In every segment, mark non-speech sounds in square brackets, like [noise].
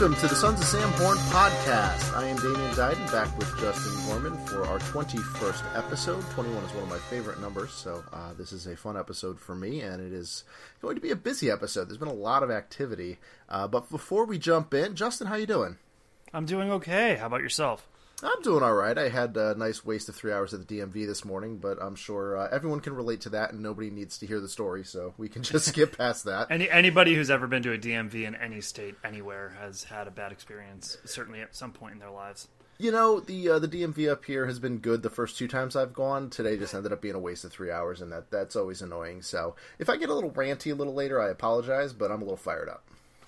Welcome to the Sons of Sam Horn podcast. I am Damian Dyden, back with Justin Gorman for our 21st episode. 21 is one of my favorite numbers, so uh, this is a fun episode for me, and it is going to be a busy episode. There's been a lot of activity, uh, but before we jump in, Justin, how you doing? I'm doing okay. How about yourself? I'm doing all right. I had a nice waste of three hours at the DMV this morning, but I'm sure uh, everyone can relate to that, and nobody needs to hear the story, so we can [laughs] just skip past that. Any anybody who's ever been to a DMV in any state anywhere has had a bad experience, certainly at some point in their lives. You know, the uh, the DMV up here has been good the first two times I've gone. Today just ended up being a waste of three hours, and that that's always annoying. So if I get a little ranty a little later, I apologize, but I'm a little fired up.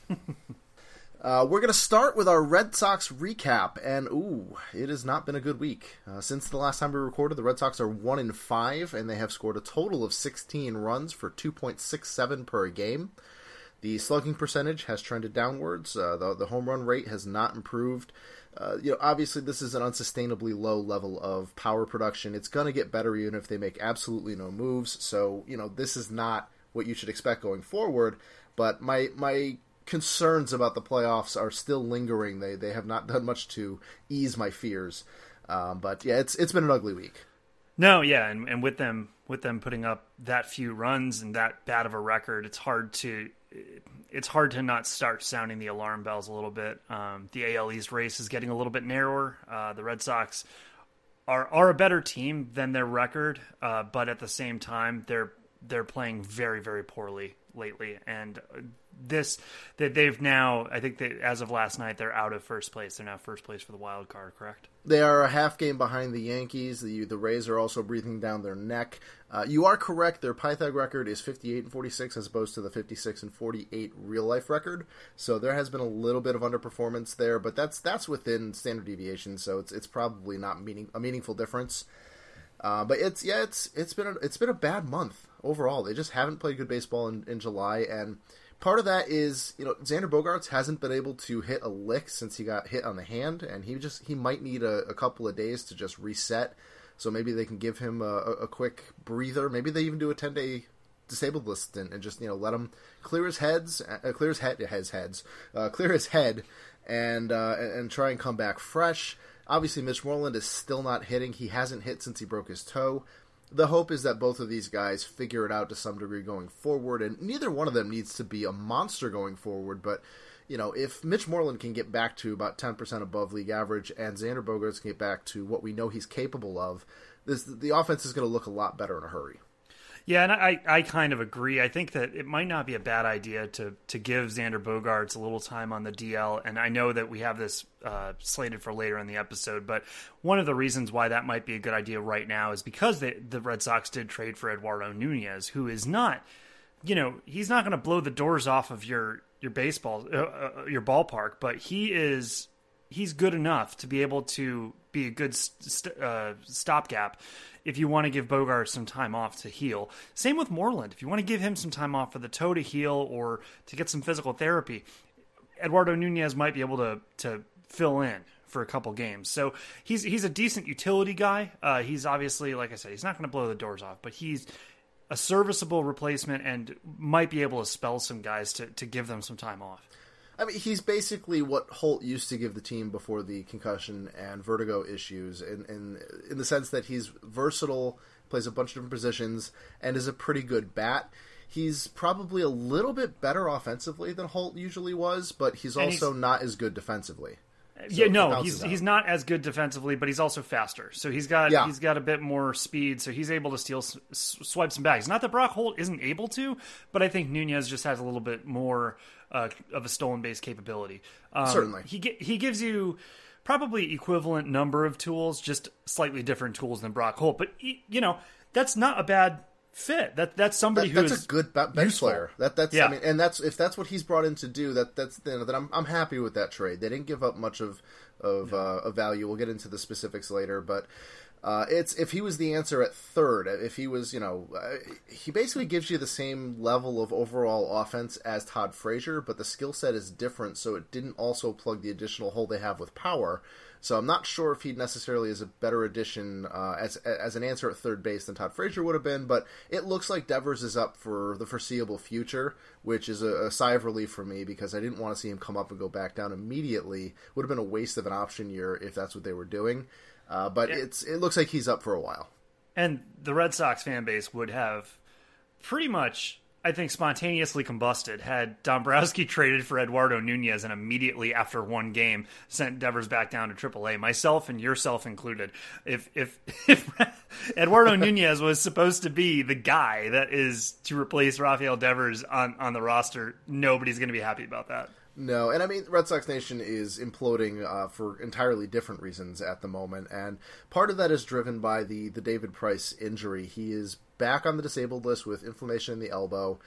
[laughs] Uh, we're going to start with our Red Sox recap, and ooh, it has not been a good week. Uh, since the last time we recorded, the Red Sox are one in five, and they have scored a total of 16 runs for 2.67 per game. The slugging percentage has trended downwards. Uh, the, the home run rate has not improved. Uh, you know, obviously, this is an unsustainably low level of power production. It's going to get better even if they make absolutely no moves. So, you know, this is not what you should expect going forward. But my my concerns about the playoffs are still lingering. They they have not done much to ease my fears. Um, but yeah, it's it's been an ugly week. No, yeah, and, and with them with them putting up that few runs and that bad of a record, it's hard to it's hard to not start sounding the alarm bells a little bit. Um, the AL East race is getting a little bit narrower. Uh, the Red Sox are are a better team than their record, uh, but at the same time, they're they're playing very very poorly lately, and this that they've now I think that as of last night they're out of first place. They're now first place for the wild card, correct? They are a half game behind the Yankees. The the Rays are also breathing down their neck. Uh, you are correct. Their Pythag record is 58 and 46 as opposed to the 56 and 48 real life record. So there has been a little bit of underperformance there, but that's that's within standard deviation. So it's it's probably not meaning a meaningful difference. Uh, but it's yeah, it's it's been a, it's been a bad month overall. They just haven't played good baseball in, in July, and part of that is you know Xander Bogaerts hasn't been able to hit a lick since he got hit on the hand, and he just he might need a, a couple of days to just reset. So maybe they can give him a, a quick breather. Maybe they even do a ten day disabled list and, and, just you know let him clear his heads, uh, clear his head, his heads, uh, clear his head, and uh, and try and come back fresh. Obviously, Mitch Moreland is still not hitting. He hasn't hit since he broke his toe the hope is that both of these guys figure it out to some degree going forward, and neither one of them needs to be a monster going forward. But you know, if Mitch Moreland can get back to about ten percent above league average, and Xander Bogaerts can get back to what we know he's capable of, this the offense is going to look a lot better in a hurry. Yeah, and I, I kind of agree. I think that it might not be a bad idea to to give Xander Bogaerts a little time on the DL. And I know that we have this uh, slated for later in the episode, but one of the reasons why that might be a good idea right now is because they, the Red Sox did trade for Eduardo Nunez, who is not, you know, he's not going to blow the doors off of your your baseball uh, uh, your ballpark, but he is he's good enough to be able to be a good st- uh, stopgap if you want to give Bogart some time off to heal. Same with Moreland. If you want to give him some time off for the toe to heal or to get some physical therapy, Eduardo Nunez might be able to to fill in for a couple games. So he's he's a decent utility guy. Uh, he's obviously, like I said, he's not going to blow the doors off, but he's a serviceable replacement and might be able to spell some guys to, to give them some time off. I mean, he's basically what Holt used to give the team before the concussion and vertigo issues, in in, in the sense that he's versatile, plays a bunch of different positions, and is a pretty good bat. He's probably a little bit better offensively than Holt usually was, but he's also he's, not as good defensively. So yeah, no, he's he's not as good defensively, but he's also faster. So he's got yeah. he's got a bit more speed, so he's able to steal swipe some bags. Not that Brock Holt isn't able to, but I think Nunez just has a little bit more uh, of a stolen base capability. Um, Certainly, he he gives you probably equivalent number of tools, just slightly different tools than Brock Holt. But you know that's not a bad fit. That that's somebody that, that's a good bench useful. player. That that's yeah. I mean, and that's if that's what he's brought in to do. That that's then I'm I'm happy with that trade. They didn't give up much of of, uh, of value. We'll get into the specifics later, but Uh, it's if he was the answer at third, if he was, you know, uh, he basically gives you the same level of overall offense as Todd Frazier, but the skill set is different, so it didn't also plug the additional hole they have with power. So I'm not sure if he necessarily is a better addition uh, as as an answer at third base than Todd Frazier would have been. But it looks like Devers is up for the foreseeable future, which is a, a sigh of relief for me because I didn't want to see him come up and go back down immediately. Would have been a waste of an option year if that's what they were doing. Uh, but yeah. it's it looks like he's up for a while. And the Red Sox fan base would have pretty much, I think, spontaneously combusted had Dombrowski [laughs] traded for Eduardo Nunez and immediately after one game sent Devers back down to AAA, myself and yourself included. If if, [laughs] if Eduardo [laughs] Nunez was supposed to be the guy that is to replace Rafael Devers on, on the roster, nobody's going to be happy about that. No, and I mean, Red Sox Nation is imploding uh, for entirely different reasons at the moment, and part of that is driven by the the David Price injury. He is back on the disabled list with inflammation in the elbow.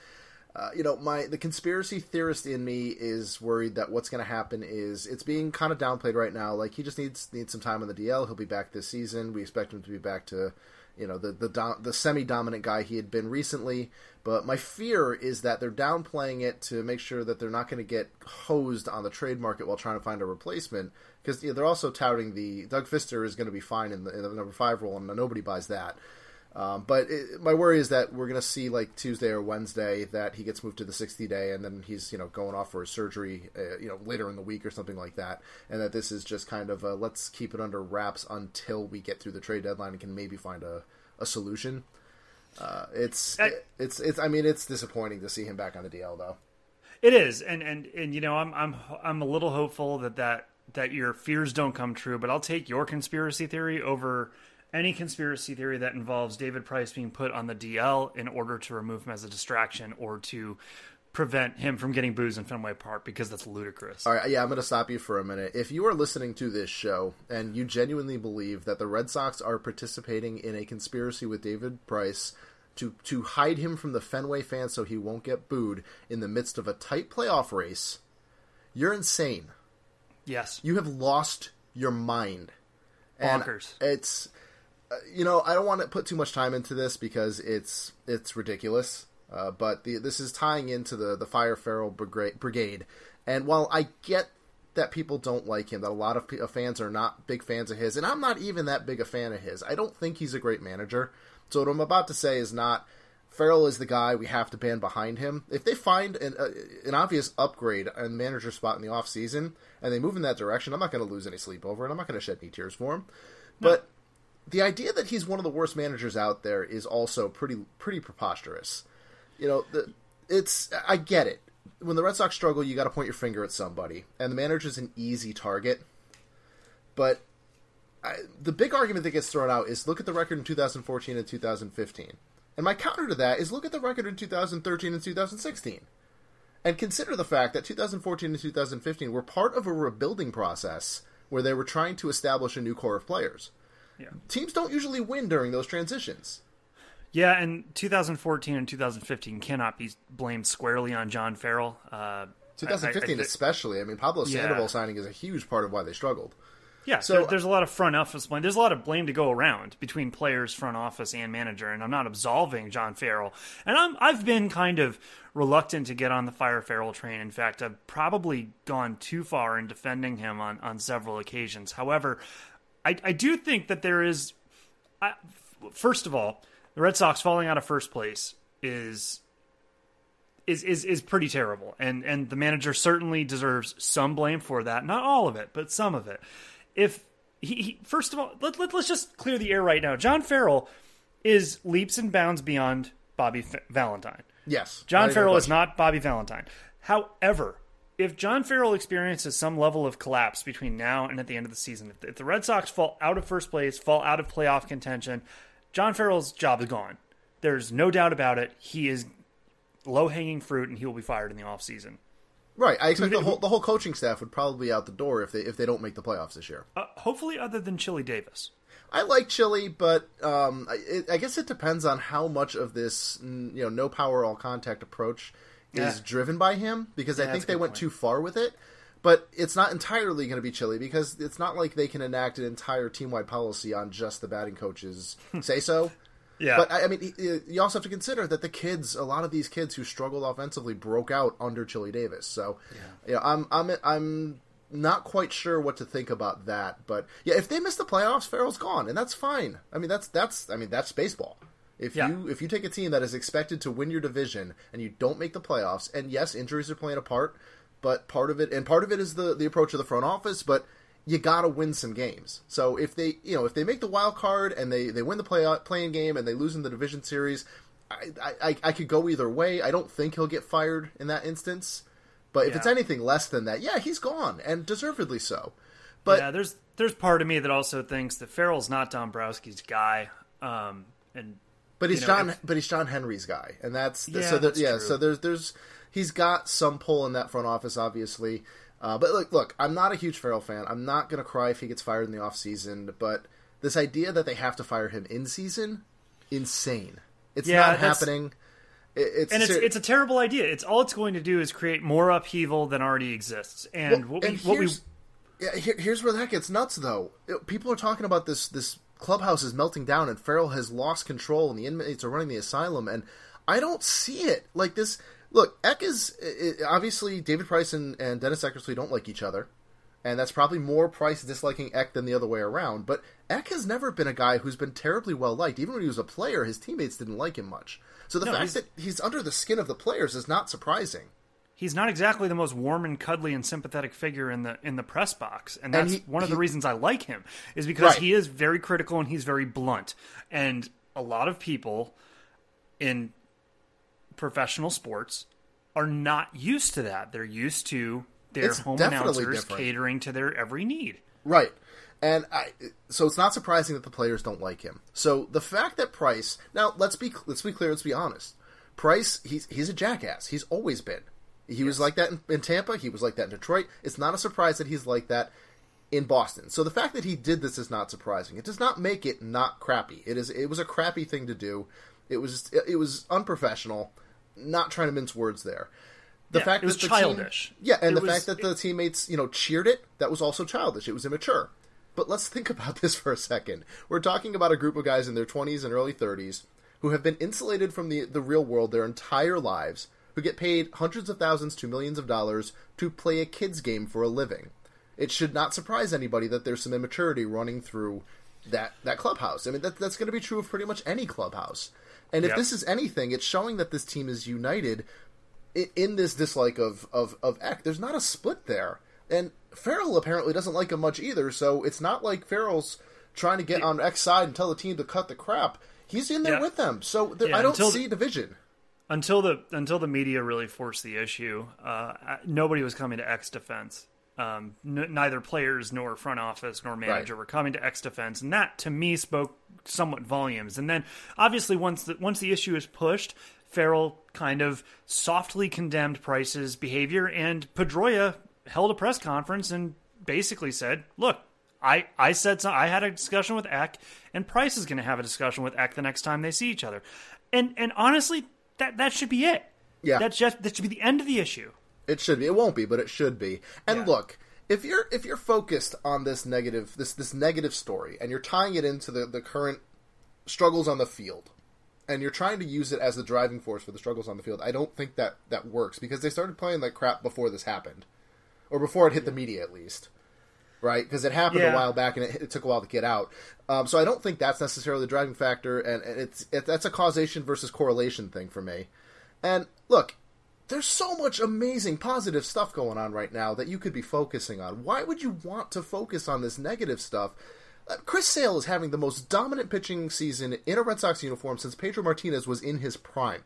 Uh, you know, my the conspiracy theorist in me is worried that what's going to happen is it's being kind of downplayed right now. Like he just needs needs some time on the DL. He'll be back this season. We expect him to be back to, you know, the the do, the semi dominant guy he had been recently. But my fear is that they're downplaying it to make sure that they're not going to get hosed on the trade market while trying to find a replacement. Because you know, they're also touting the Doug Fister is going to be fine in the, in the number five role, and nobody buys that. Um, but it, my worry is that we're going to see like Tuesday or Wednesday that he gets moved to the 60 day, and then he's you know going off for a surgery, uh, you know later in the week or something like that, and that this is just kind of a, let's keep it under wraps until we get through the trade deadline and can maybe find a, a solution. Uh, it's I, it's it's. I mean, it's disappointing to see him back on the DL though. It is, and and and you know, I'm I'm I'm a little hopeful that that that your fears don't come true. But I'll take your conspiracy theory over any conspiracy theory that involves David Price being put on the DL in order to remove him as a distraction or to prevent him from getting boos in Fenway Park because that's ludicrous. All right, yeah, I'm going to stop you for a minute. If you are listening to this show and you genuinely believe that the Red Sox are participating in a conspiracy with David Price to to hide him from the Fenway fans so he won't get booed in the midst of a tight playoff race, you're insane. Yes. You have lost your mind. Bonkers. And it's you know, I don't want to put too much time into this because it's it's ridiculous. Uh, but the, this is tying into the the Fire Farrell Brigade, and while I get that people don't like him, that a lot of fans are not big fans of his, and I'm not even that big a fan of his. I don't think he's a great manager. So what I'm about to say is not Farrell is the guy we have to ban behind him. If they find an, uh, an obvious upgrade and manager spot in the off season and they move in that direction, I'm not going to lose any sleep over it. I'm not going to shed any tears for him. No. But the idea that he's one of the worst managers out there is also pretty pretty preposterous you know, the, it's I get it. When the Red Sox struggle, you got to point your finger at somebody, and the manager's an easy target. But I, the big argument that gets thrown out is look at the record in 2014 and 2015. And my counter to that is look at the record in 2013 and 2016. And consider the fact that 2014 and 2015 were part of a rebuilding process where they were trying to establish a new core of players. Yeah. Teams don't usually win during those transitions. Yeah, and 2014 and 2015 cannot be blamed squarely on John Farrell. Uh, 2015 I, I, I, especially. I mean, Pablo Sandoval yeah. signing is a huge part of why they struggled. Yeah, so there, there's a lot of front office blame. There's a lot of blame to go around between players, front office, and manager. And I'm not absolving John Farrell. And I'm I've been kind of reluctant to get on the Fire Farrell train. In fact, I've probably gone too far in defending him on on several occasions. However, I, I do think that there is, I, first of all, the Red Sox falling out of first place is is is is pretty terrible, and and the manager certainly deserves some blame for that. Not all of it, but some of it. If he, he first of all, let, let us just clear the air right now. John Farrell is leaps and bounds beyond Bobby F- Valentine. Yes, John Farrell is not Bobby Valentine. However, if John Farrell experiences some level of collapse between now and at the end of the season, if the, Red Sox fall out of first place, fall out of playoff contention, John Farrell's job is gone. There's no doubt about it. He is low hanging fruit, and he will be fired in the off season. Right. I expect the whole the whole coaching staff would probably be out the door if they if they don't make the playoffs this year. Uh, hopefully, other than Chili Davis. I like Chili, but um, I, I, guess it depends on how much of this you know no power all contact approach is driven by him because yeah, I think they went point. too far with it. but it's not entirely going to be Chili because it's not like they can enact an entire team wide policy on just the batting coaches say so. Yeah. But I I mean, you also have to consider that the kids, a lot of these kids who struggled offensively, broke out under Chili Davis. So, yeah, I'm I'm I'm not quite sure what to think about that. But yeah, if they miss the playoffs, Farrell's gone, and that's fine. I mean, that's that's I mean that's baseball. If Yeah. you if you take a team that is expected to win your division and you don't make the playoffs, and yes, injuries are playing a part, but part of it and part of it is the the approach of the front office, but you got to win some games. So if they you know if they make the wild card and they they win the play playing game and they lose in the division series, I, I I could go either way. I don't think he'll get fired in that instance. But if Yeah. it's anything less than that, yeah, he's gone and deservedly so. But yeah, there's there's part of me that also thinks that Farrell's not Dombrowski's guy. Um, and But he's you know, John. if- but he's John Henry's guy, and that's Yeah, so. There, that's yeah, true. so there's there's he's got some pull in that front office, obviously. Uh, but look, look, I'm not a huge Farrell fan. I'm not gonna cry if he gets fired in the off season. But this idea that they have to fire him in season, insane. It's Yeah, not that's- happening. It's and it's it's a terrible idea. It's all it's going to do is create more upheaval than already exists. And Well, what we and what we Yeah, here, here's where that gets nuts, though. People are talking about this. This clubhouse is melting down, and Farrell has lost control, and the inmates are running the asylum. And I don't see it like this. Look, Eck is i- i- obviously David Price and, and Dennis Eckersley don't like each other, and that's probably more Price disliking Eck than the other way around. But Eck has never been a guy who's been terribly well liked. Even when he was a player, his teammates didn't like him much. So the No, fact he's- that he's under the skin of the players is not surprising. He's not exactly the most warm and cuddly and sympathetic figure in the in the press box, and And that's he- one of the reasons I like him is because Right. he is very critical and he's very blunt. And a lot of people in professional sports are not used to that. They're used to their It's home announcers different. catering to their every need. Right. And I, so it's not surprising that the players don't like him. So the fact that Price now let's be let's be clear, let's be honest. Price he's he's a jackass. He's always been. He was like that in, in Tampa. He was like that in Detroit. It's not a surprise that he's like that in Boston. So the fact that he did this is not surprising. It does not make it not crappy. It is. It was a crappy thing to do. It was. It was unprofessional. Not trying to mince words there. The Yeah, fact it was that the team- childish. yeah, and It the was- fact that the teammates, you know, cheered it, that was also childish. It was immature. But let's think [laughs] about this for a second. We're talking about a group of guys in their 20s and early 30s who have been insulated from the, the real world their entire lives, who get paid hundreds of thousands to millions of dollars to play a kids game for a living. It should not surprise anybody that there's some immaturity running through that that clubhouse. I mean, that, that's going to be true of pretty much any clubhouse. And if Yep. this is anything, it's showing that this team is united i- in this dislike of of of Eck. There's not a split there, and Farrell apparently doesn't like him much either. So it's not like Farrell's trying to get on Eck's side and tell the team to cut the crap. He's in there Yeah. with them, so there, Yeah, I don't until see division. Until the until the media really forced the issue, uh, nobody was coming to Eck's defense. Um, n- neither players nor front office nor manager Right. were coming to Eck's defense, and that to me spoke somewhat volumes. And then obviously once the, once the issue is pushed, Farrell kind of softly condemned Price's behavior, and Pedroia held a press conference and basically said, "Look." I, I said so, I had a discussion with Eck, and Price is going to have a discussion with Eck the next time they see each other, and and honestly, that that should be it. Yeah. That's just that should be the end of the issue. It should be. It won't be, but it should be. And Yeah. look, if you're if you're focused on this negative this this negative story and you're tying it into the the current struggles on the field and you're trying to use it as the driving force for the struggles on the field, I don't think that that works because they started playing like crap before this happened. Or before it hit the media at least. Right? Because it happened Yeah. a while back and it, it took a while to get out. Um, so I don't think that's necessarily the driving factor and, and it's it, that's a causation versus correlation thing for me. And look, there's so much amazing positive stuff going on right now that you could be focusing on. Why would you want to focus on this negative stuff? Uh, Chris Sale is having the most dominant pitching season in a Red Sox uniform since Pedro Martinez was in his prime.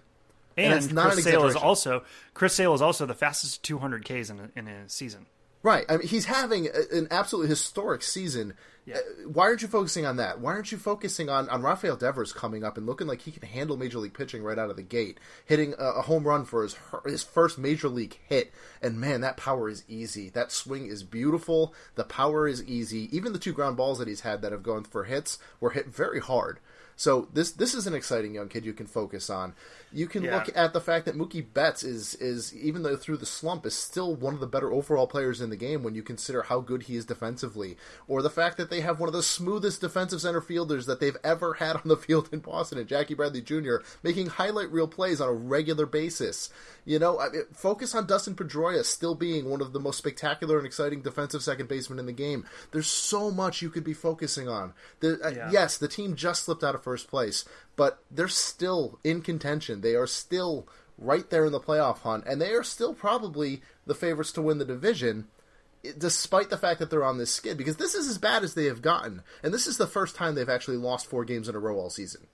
And, it's not Chris an Sale is also Chris Sale is also the fastest 200 Ks in a, in a season. Right. I mean, he's having a, an absolutely historic season. Yeah. Uh, Why aren't you focusing on that? Why aren't you focusing on, on Rafael Devers coming up and looking like he can handle Major League pitching right out of the gate, hitting a, a home run for his his first Major League hit? And man, that power is easy. That swing is beautiful. The power is easy. Even the two ground balls that he's had that have gone for hits were hit very hard. So this this is an exciting young kid you can focus on. You can Yeah. look at the fact that Mookie Betts is is even though through the slump is still one of the better overall players in the game when you consider how good he is defensively, or the fact that they have one of the smoothest defensive center fielders that they've ever had on the [laughs] field in Boston, and Jackie Bradley Jr. making highlight reel plays on a regular basis. You know, I mean, focus on Dustin Pedroia still being one of the most spectacular and exciting defensive second basemen in the game. There's so much you could be focusing on. The, uh, Yes, the team just slipped out of first place, but they're still in contention. They are still right there in the playoff hunt, and they are still probably the favorites to win the division. Despite the fact that they're on this skid, because this is as bad as they have gotten, and this is the first time they've actually lost four games in a row all season.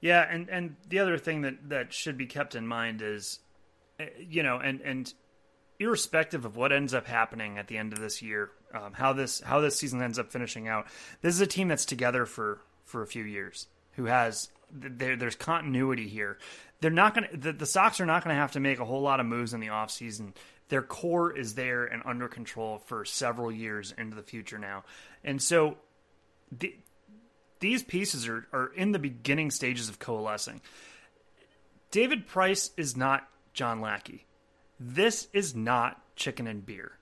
Yeah, and and the other thing that that should be kept in mind is, uh, you know, and and irrespective of what ends up happening at the end of this year, um, how this how this season ends up finishing out, this is a team that's together for for a few years, who has there there's continuity here. They're not going to the, the Sox are not going to have to make a whole lot of moves in the offseason. Their core is there and under control for several years into the future now. And so the, these pieces are, are in the beginning stages of coalescing. David Price is not John Lackey. This is not chicken and beer.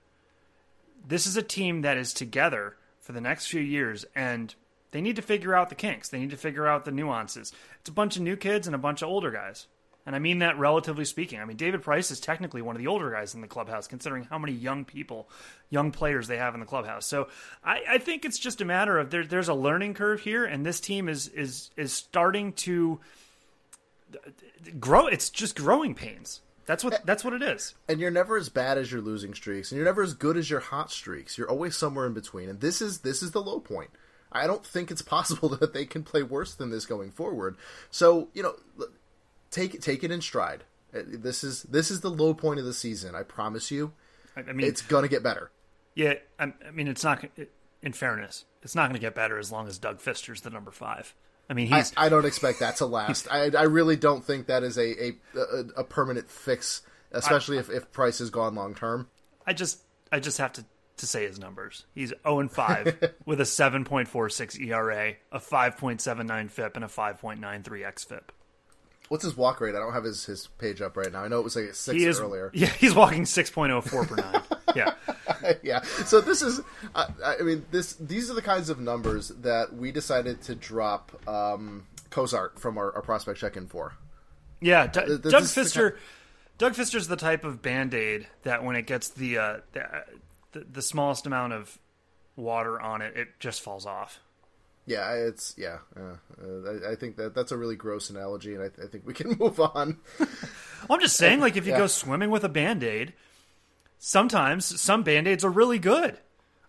This is a team that is together for the next few years, and they need to figure out the kinks. They need to figure out the nuances. It's a bunch of new kids and a bunch of older guys. And I mean that relatively speaking. I mean, David Price is technically one of the older guys in the clubhouse, considering how many young people, young players they have in the clubhouse. So I, I think it's just a matter of there, there's a learning curve here, and this team is is is starting to grow. It's just growing pains. That's what that's what it is. and you're never as bad as your losing streaks, and you're never as good as your hot streaks. You're always somewhere in between, and this is this is the low point. I don't think it's [laughs] possible that they can play worse than this going forward. So you know, take it take it in stride. Uh, This is this is the low point of the season. I promise you, I, I mean, it's gonna get better. Yeah, I, I mean, it's not. It, in fairness, it's not going to get better as long as Doug Fister's the number five. I mean, I, he's I don't expect that to last. [laughs] I, I really don't think that is a a, a, a permanent fix, especially if, if Price is gone long term. I just I just have to to say his numbers. He's 0 and 5 [laughs] with a 7.46 ERA, a 5.79 FIP, and a 5.93 xFIP. What's his walk rate? I don't have his, his page up right now. I know it was like six is earlier. [laughs] yeah, he's walking 6.04 per nine. [laughs] yeah. yeah. So this is, I, I mean, this these are the kinds of numbers that we decided to drop um, Cozart from our, our prospect check-in for. Yeah, D- th- Doug this is the Fister. Doug Fister's the type of band aid that when it gets the, uh, the the the smallest amount of water on it, it just falls off. Yeah, it's yeah. Uh, uh, I, I think that that's a really gross analogy, and I, I think we can [laughs] move on. I'm just saying, like, if you [laughs] Yeah. go swimming with a band aid, sometimes some band aids are really good.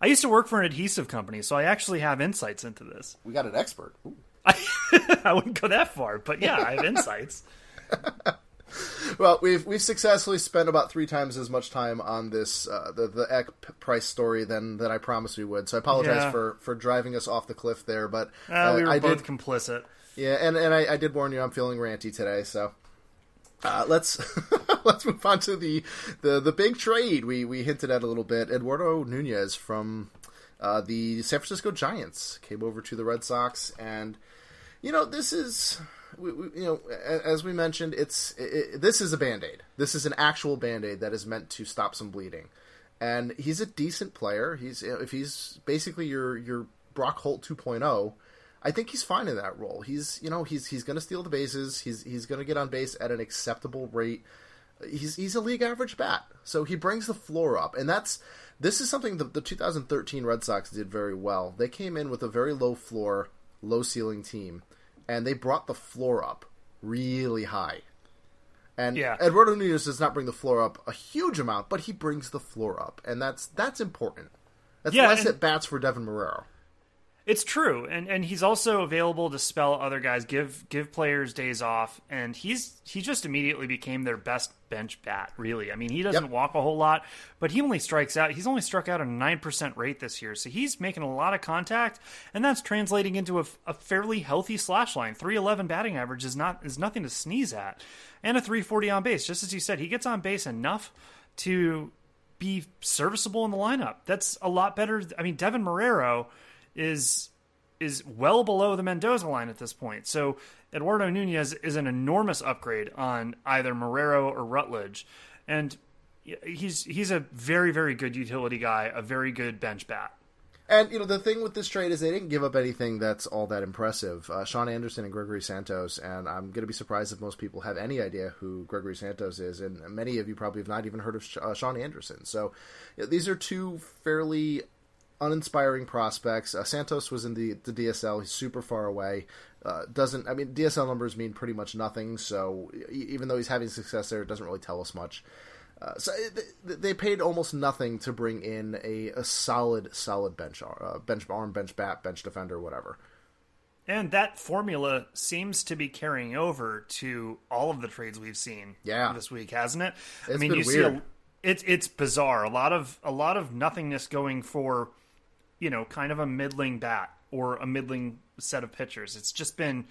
I used to work for an adhesive company, so I actually have insights into this. We got an expert. Ooh. [laughs] I wouldn't go that far, but yeah, I have insights. [laughs] Well, we've we've successfully spent about three times as much time on this uh, the the Eck price story than than I promised we would. So I apologize Yeah. for for driving us off the cliff there, but Uh, we were I both did complicit. yeah, and and I, I did warn you I'm feeling ranty today, so. Uh, let's [laughs] let's move on to the, the the big trade we we hinted at a little bit. Eduardo Nunez from uh, the San Francisco Giants came over to the Red Sox, and you know this is we, we, you know as we mentioned, it's it, this is a band aid. This is an actual band aid that is meant to stop some bleeding, and he's a decent player. He's if he's basically your your Brock Holt 2.0. I think he's fine in that role. He's you know he's he's going to steal the bases. He's he's going to get on base at an acceptable rate. He's he's a league average bat, so he brings the floor up, and that's this is something that the 2013 Red Sox did very well. They came in with a very low floor, low ceiling team, and they brought the floor up really high. And Yeah. Eduardo Nunez does not bring the floor up a huge amount, but he brings the floor up, and that's that's important. That's Yeah, less and- at bats for Deven Marrero. It's true, and and he's also available to spell other guys, give give players days off, and he's he just immediately became their best bench bat. Really, I mean, he doesn't Yep. walk a whole lot, but he only strikes out. He's only struck out a nine percent rate this year, so he's making a lot of contact, and that's translating into a, a fairly healthy slash line. Three eleven batting average is not is nothing to sneeze at, and a three forty on base. Just as you said, he gets on base enough to be serviceable in the lineup. That's a lot better. I mean, Devin Marrero is is well below the Mendoza line at this point. So Eduardo Nunez is an enormous upgrade on either Marrero or Rutledge, and he's he's a very very good utility guy, a very good bench bat. And you know the thing with this trade is they didn't give up anything that's all that impressive. Uh, Shaun Anderson and Gregory Santos, and I'm going to be surprised if most people have any idea who Gregory Santos is, and many of you probably have not even heard of uh, Shaun Anderson. So you know, these are two fairly uninspiring prospects. Uh, Santos was in the the DSL; he's super far away. Uh, doesn't I mean DSL numbers mean pretty much nothing. So even though he's having success there, it doesn't really tell us much. Uh, so they paid almost nothing to bring in a, a solid, solid bench, uh, bench arm, bench bat, bench defender, whatever. And that formula seems to be carrying over to all of the trades we've seen yeah. this week, hasn't it? It's I mean, you weird. see, a, it's it's bizarre. A lot of a lot of nothingness going for, you know, kind of a middling bat or a middling set of pitchers. It's just been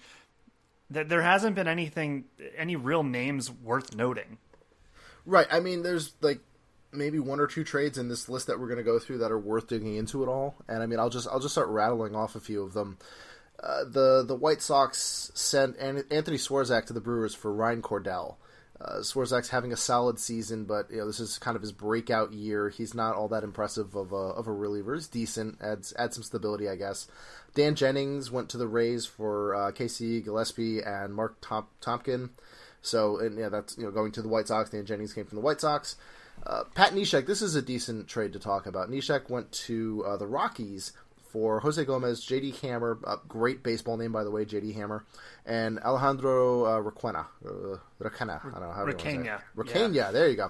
that there hasn't been anything, any real names worth noting. Right. I mean, there's like maybe one or two trades in this list that we're going to go through that are worth digging into at all. And I mean, I'll just I'll just start rattling off a few of them. Uh, the the White Sox sent Anthony Swarzak to the Brewers for Ryan Cordell. Uh, Swarzak's having a solid season, but you know this is kind of his breakout year. He's not all that impressive of a of a reliever. He's decent, adds adds some stability, I guess. Dan Jennings went to the Rays for uh, Casey Gillespie and Mark Tom- Tompkin. So, and yeah, that's you know going to the White Sox. Dan Jennings came from the White Sox. Uh, Pat Neshek, this is a decent trade to talk about. Neshek went to uh, the Rockies for Jose Gomez, J.D. Hammer, uh, great baseball name by the way, J.D. Hammer, and Alejandro uh, Requena, uh, Requena, I don't know how you to say it. Requena, yeah. there you go.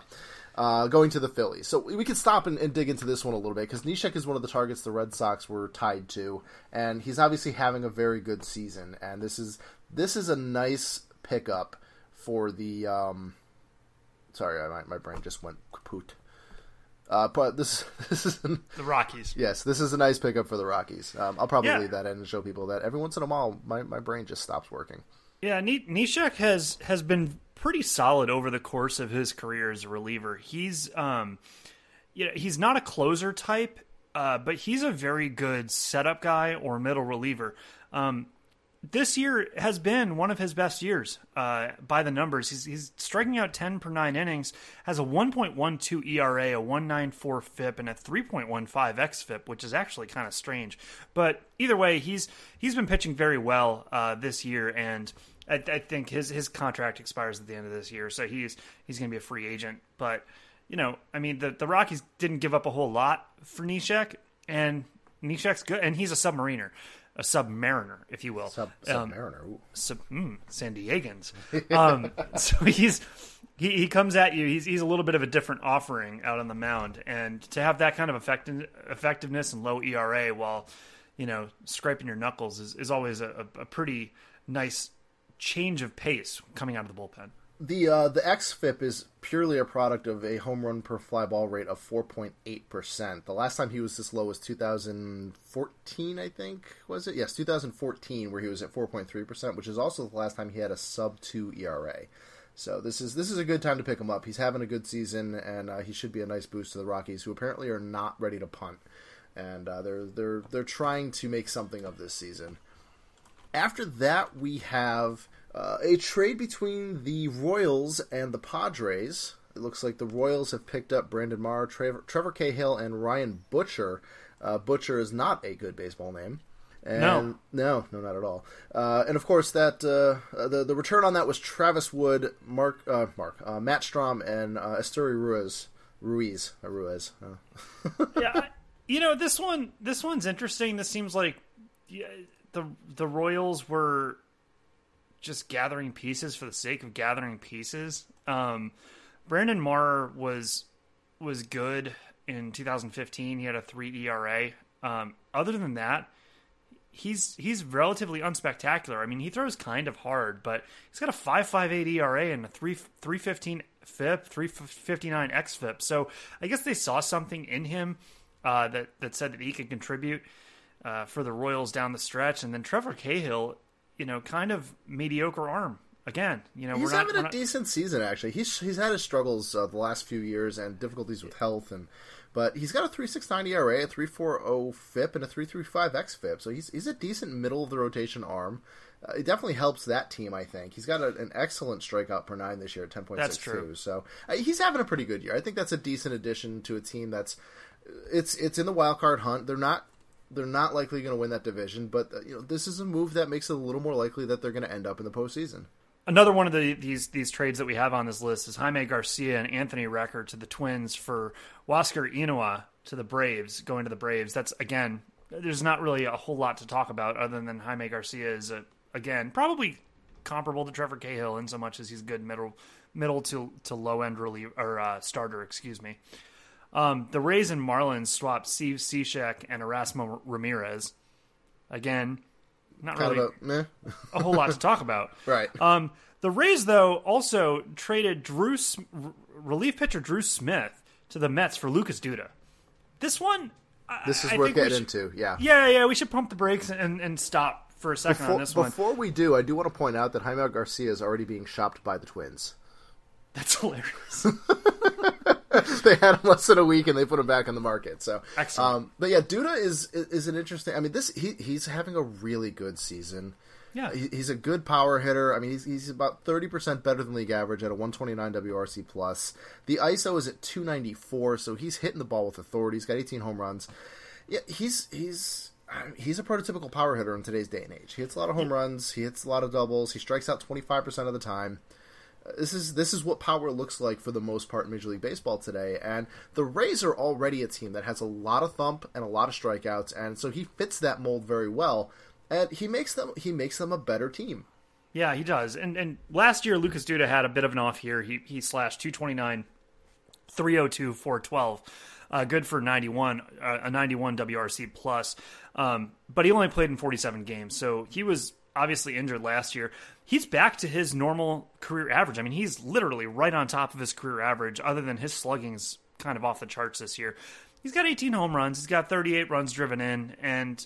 Uh, going to the Phillies. So we could stop and, and dig into this one a little bit because Neshek is one of the targets the Red Sox were tied to, and he's obviously having a very good season. And this is this is a nice pickup for the. Um, sorry, my, my brain just went kaput. Uh, but this [laughs] this is an, The Rockies. yes, this is a nice pickup for the Rockies. Um, I'll probably Yeah. leave that in and show people that every once in a while my, my brain just stops working. Yeah, Ni- Neshek has has been pretty solid over the course of his career as a reliever. He's um, you know, he's not a closer type, uh, but he's a very good setup guy or middle reliever. Um, this year has been one of his best years uh, by the numbers. He's, he's striking out 10 per 9 innings, has a 1.12 ERA, a 194 FIP, and a 3.15 xFIP, which is actually kind of strange. But either way, he's he's been pitching very well uh, this year, and I, I think his his contract expires at the end of this year, so he's he's going to be a free agent. But you know, I mean, the the Rockies didn't give up a whole lot for Neshek, and Neshek's good, and he's a submariner a submariner, if you will. Sub, Um, Submariner. Ooh. sub, mm, San Diegans. Um, [laughs] so he's he, he comes at you. He's he's a little bit of a different offering out on the mound, and to have that kind of effect, effectiveness and low ERA while you know scraping your knuckles is, is always a, a pretty nice change of pace coming out of the bullpen. The uh, the xFIP is purely a product of a home run per fly ball rate of 4.8 percent. The last time he was this low was 2014, I think. Was it? Yes, 2014, where he was at 4.3 percent, which is also the last time he had a sub two ERA. So this is this is a good time to pick him up. He's having a good season, and uh, he should be a nice boost to the Rockies, who apparently are not ready to punt, and uh, they're they're they're trying to make something of this season. After that, we have uh, a trade between the Royals and the Padres. It looks like the Royals have picked up Brandon Maurer, Trevor, Trevor Cahill, and Ryan Butcher. Uh, Butcher is not a good baseball name. And, No. no, no, not at all. Uh, and of course, that uh, uh, the the return on that was Travis Wood, Mark, uh, Mark, uh, Matt Strahm, and uh, Esteury Ruiz, Ruiz, uh, Ruiz. [laughs] Yeah, I- you know this one. This one's interesting. This seems like yeah, the the Royals were just gathering pieces for the sake of gathering pieces. Um, Brandon Maurer was was good in 2015. He had a three ERA. Um, other than that, he's he's relatively unspectacular. I mean, he throws kind of hard, but he's got a 5.58 ERA and a 3 315 FIP, 359 xFIP. So I guess they saw something in him uh, that that said that he could contribute uh, for the Royals down the stretch. And then Trevor Cahill, you know, kind of mediocre arm again. You know, he's not, having a not- decent season actually. He's he's had his struggles uh, the last few years and difficulties with health and. But he's got a 3.69 ERA, a 3.40 FIP, and a 3.35 xFIP. So he's he's a decent middle of the rotation arm. Uh, it definitely helps that team. I think he's got a, an excellent strikeout per nine this year at 10.62. So uh, he's having a pretty good year. I think that's a decent addition to a team that's it's it's in the wild card hunt. They're not they're not likely going to win that division, but uh, you know this is a move that makes it a little more likely that they're going to end up in the postseason. Another one of the, these these trades that we have on this list is Jaime Garcia and Anthony Recker to the Twins for Huascar Ynoa to the Braves, going to the Braves. That's again, there's not really a whole lot to talk about other than Jaime Garcia is a, again probably comparable to Trevor Cahill in so much as he's good middle middle to to low end relief or uh, starter, excuse me. Um, the Rays and Marlins swapped Steve Cishek and Erasmo Ramirez. Again, not Kind really a [laughs] a whole lot to talk about. Right. Um, the Rays, though, also traded Drew r- relief pitcher Drew Smith to the Mets for Lucas Duda. This one, I- This is I worth getting should- into. Yeah. Yeah, yeah, we should pump the brakes and, and stop for a second Before, on this one. before we do, I do want to point out that Jaime Garcia is already being shopped by the Twins. That's [laughs] hilarious. [laughs] [laughs] they had him less than a week and they put him back on the market. So Excellent. Um, but yeah, Duda is is an interesting. I mean, this he he's having a really good season. Yeah. He- he's a good power hitter. I mean, he's he's about thirty percent better than league average at a one twenty nine WRC plus. The ISO is at two ninety four, so he's hitting the ball with authority. He's got eighteen home runs. Yeah, he's he's. He's a prototypical power hitter in today's day and age. He hits a lot of home runs. He hits a lot of doubles. He strikes out twenty five percent of the time this is this is what power looks like for the most part in Major League Baseball today. And the Rays are already a team that has a lot of thump and a lot of strikeouts, and so he fits that mold very well. And he makes them he makes them a better team. Yeah, he does. And and last year Lucas Duda had a bit of an off year. He he slashed 229, 302, 412. Uh, good for 91, uh, a 91 WRC plus. Um, but he only played in 47 games, so he was obviously injured last year. He's back to his normal career average. I mean, he's literally right on top of his career average, other than his slugging's kind of off the charts this year. He's got 18 home runs. He's got 38 runs driven in, and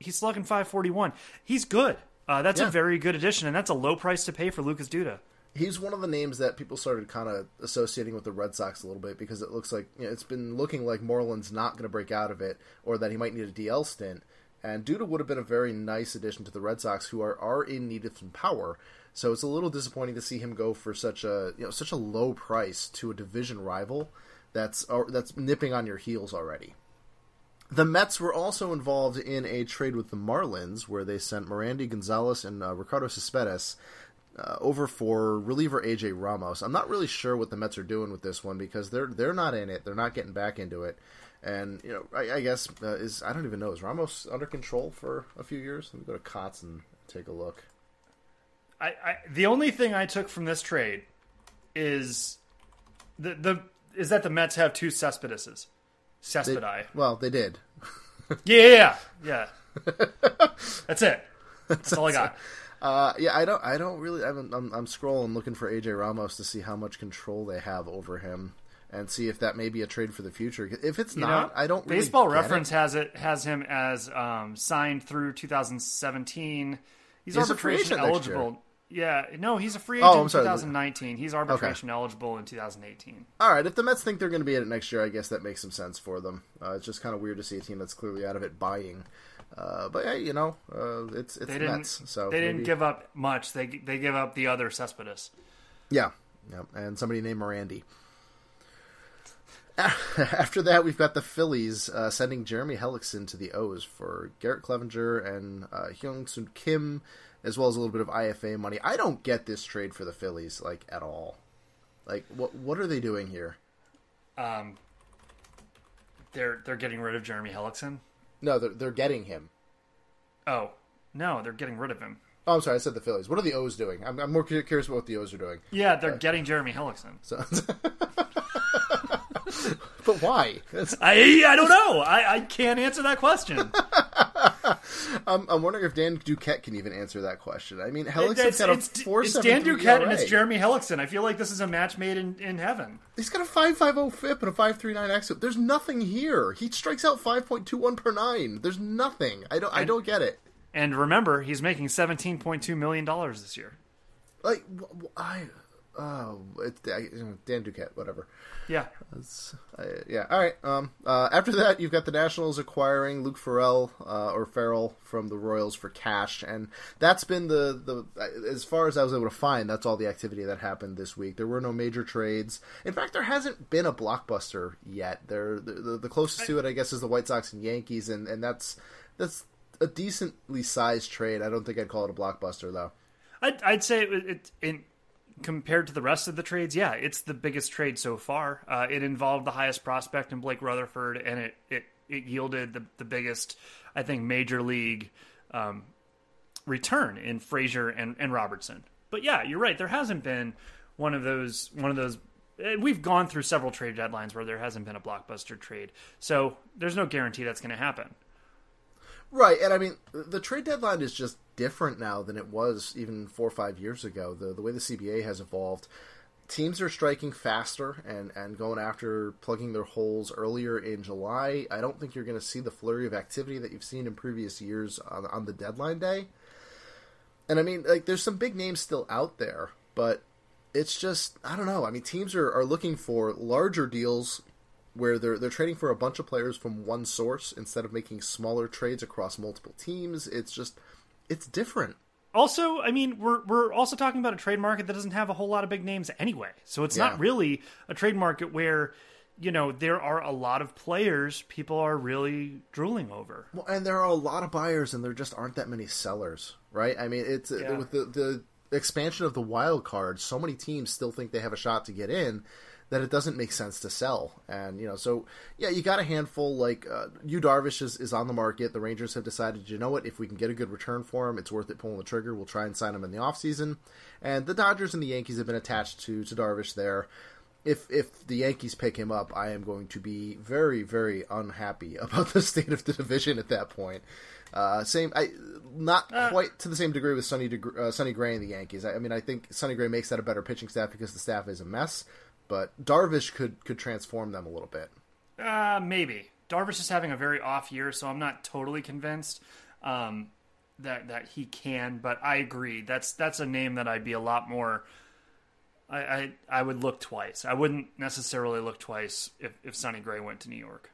he's slugging 541. He's good. Uh, that's Yeah. a very good addition, and that's a low price to pay for Lucas Duda. He's one of the names that people started kind of associating with the Red Sox a little bit because it looks like you know, it's been looking like Moreland's not going to break out of it, or that he might need a DL stint. And Duda would have been a very nice addition to the Red Sox, who are, are in need of some power. So it's a little disappointing to see him go for such a you know such a low price to a division rival that's or, that's nipping on your heels already. The Mets were also involved in a trade with the Marlins, where they sent Merandy Gonzalez and uh, Ricardo Cespedes uh, over for reliever AJ Ramos. I'm not really sure what the Mets are doing with this one because they're they're not in it. They're not getting back into it. And you know, I, I guess uh, is I don't even know is Ramos under control for a few years? Let me go to Cots and take a look. I, I the only thing I took from this trade is the the is that the Mets have two Cespedeses. They- well, they did. Yeah, yeah, yeah. yeah. [laughs] That's it. That's all I got. Uh, yeah, I don't. I don't really. I'm, I'm, I'm scrolling looking for AJ Ramos to see how much control they have over him, and see if that may be a trade for the future. If it's You not, know, I don't. Really Baseball Reference it. has it has him as um, signed through 2017. He's, He's arbitration eligible. Yeah, no, he's a free Oh, agent I'm in sorry. 2019. He's arbitration eligible in 2018. All right, if the Mets think they're going to be in it next year, I guess that makes some sense for them. Uh, it's just kind of weird to see a team that's clearly out of it buying. Uh, but hey, you know, uh, it's it's They the. Mets, so they didn't give up much. They they give up the other Cespedes. Yeah, yeah, and somebody named Merandy. [laughs] After that, we've got the Phillies uh, sending Jeremy Hellickson to the O's for Garrett Cleavinger and uh, Hyung Sun Kim, as well as a little bit of IFA money. I don't get this trade for the Phillies like at all. Like, what what are they doing here? Um, they're they're getting rid of Jeremy Hellickson. No, they're they're getting him. Oh no, they're getting rid of him. Oh, I'm sorry, I said the Phillies. What are the O's doing? I'm, I'm more curious about what the O's are doing. Yeah, they're getting Jeremy Hellickson. So, [laughs] but why? I I don't know. I, I can't answer that question. [laughs] I'm, I'm wondering if Dan Duquette can even answer that question. I mean, Hellickson's got a it's, four it's Dan Duquette and it's Jeremy Hellickson. I feel like this is a match made in, in heaven. He's got a five five oh zero FIP and a five three nine xFIP. There's nothing here. He strikes out five point two one per nine. There's nothing. I don't. I don't get it. And remember, he's making seventeen point two million dollars this year. Like I. oh, it's Dan Duquette, whatever. Yeah, yeah. All right. Um, uh, after that, you've got the Nationals acquiring Luke Farrell uh, or Farrell from the Royals for cash, and that's been the the as far as I was able to find, that's all the activity that happened this week. There were no major trades. In fact, there hasn't been a blockbuster yet. There, the, the, the closest to it, I guess, is the White Sox and Yankees, and and that's that's a decently sized trade. I don't think I'd call it a blockbuster though. I'd, I'd say it, it, in compared to the rest of the trades, yeah, it's the biggest trade so far. Uh, it involved the highest prospect in Blake Rutherford, and it it, it yielded the, the biggest, I think, major league um, return in Frazier and, and Robertson. But yeah, you're right. There hasn't been one of those one of those. Eh, we've gone through several trade deadlines where there hasn't been a blockbuster trade, so there's no guarantee that's going to happen. Right, and I mean the trade deadline is just different now than it was even four or five years ago. The the way the CBA has evolved, teams are striking faster and and going after plugging their holes earlier in July. I don't think you're going to see the flurry of activity that you've seen in previous years on, on the deadline day. And I mean, like, there's some big names still out there, but it's just I don't know. I mean, teams are, are looking for larger deals where they're they're trading for a bunch of players from one source instead of making smaller trades across multiple teams. It's just it's different. Also, I mean, we're we're also talking about a trade market that doesn't have a whole lot of big names anyway. So it's yeah. not really a trade market where you know there are a lot of players people are really drooling over. Well, and there are a lot of buyers, and there just aren't that many sellers, right? I mean, it's yeah. with the the expansion of the wild card, so many teams still think they have a shot to get in that it doesn't make sense to sell. And, you know, so, yeah, you got a handful like uh, Yu Darvish is, is on the market. The Rangers have decided, you know what, if we can get a good return for him, it's worth it pulling the trigger. We'll try and sign him in the offseason. And the Dodgers and the Yankees have been attached to, to Darvish there. If, if the Yankees pick him up, I am going to be very, very unhappy [laughs] about the state of the division at that point. Uh, same, I not uh, quite to the same degree with Sonny, uh, Sonny Gray and the Yankees. I, I, mean, I think Sonny Gray makes that a better pitching staff because the staff is a mess but Darvish could could transform them a little bit. Uh, maybe Darvish is having a very off year, so I'm not totally convinced um, that that he can. But I agree. That's that's a name that I'd be a lot more. I, I, I would look twice. I wouldn't necessarily look twice if if Sonny Gray went to New York.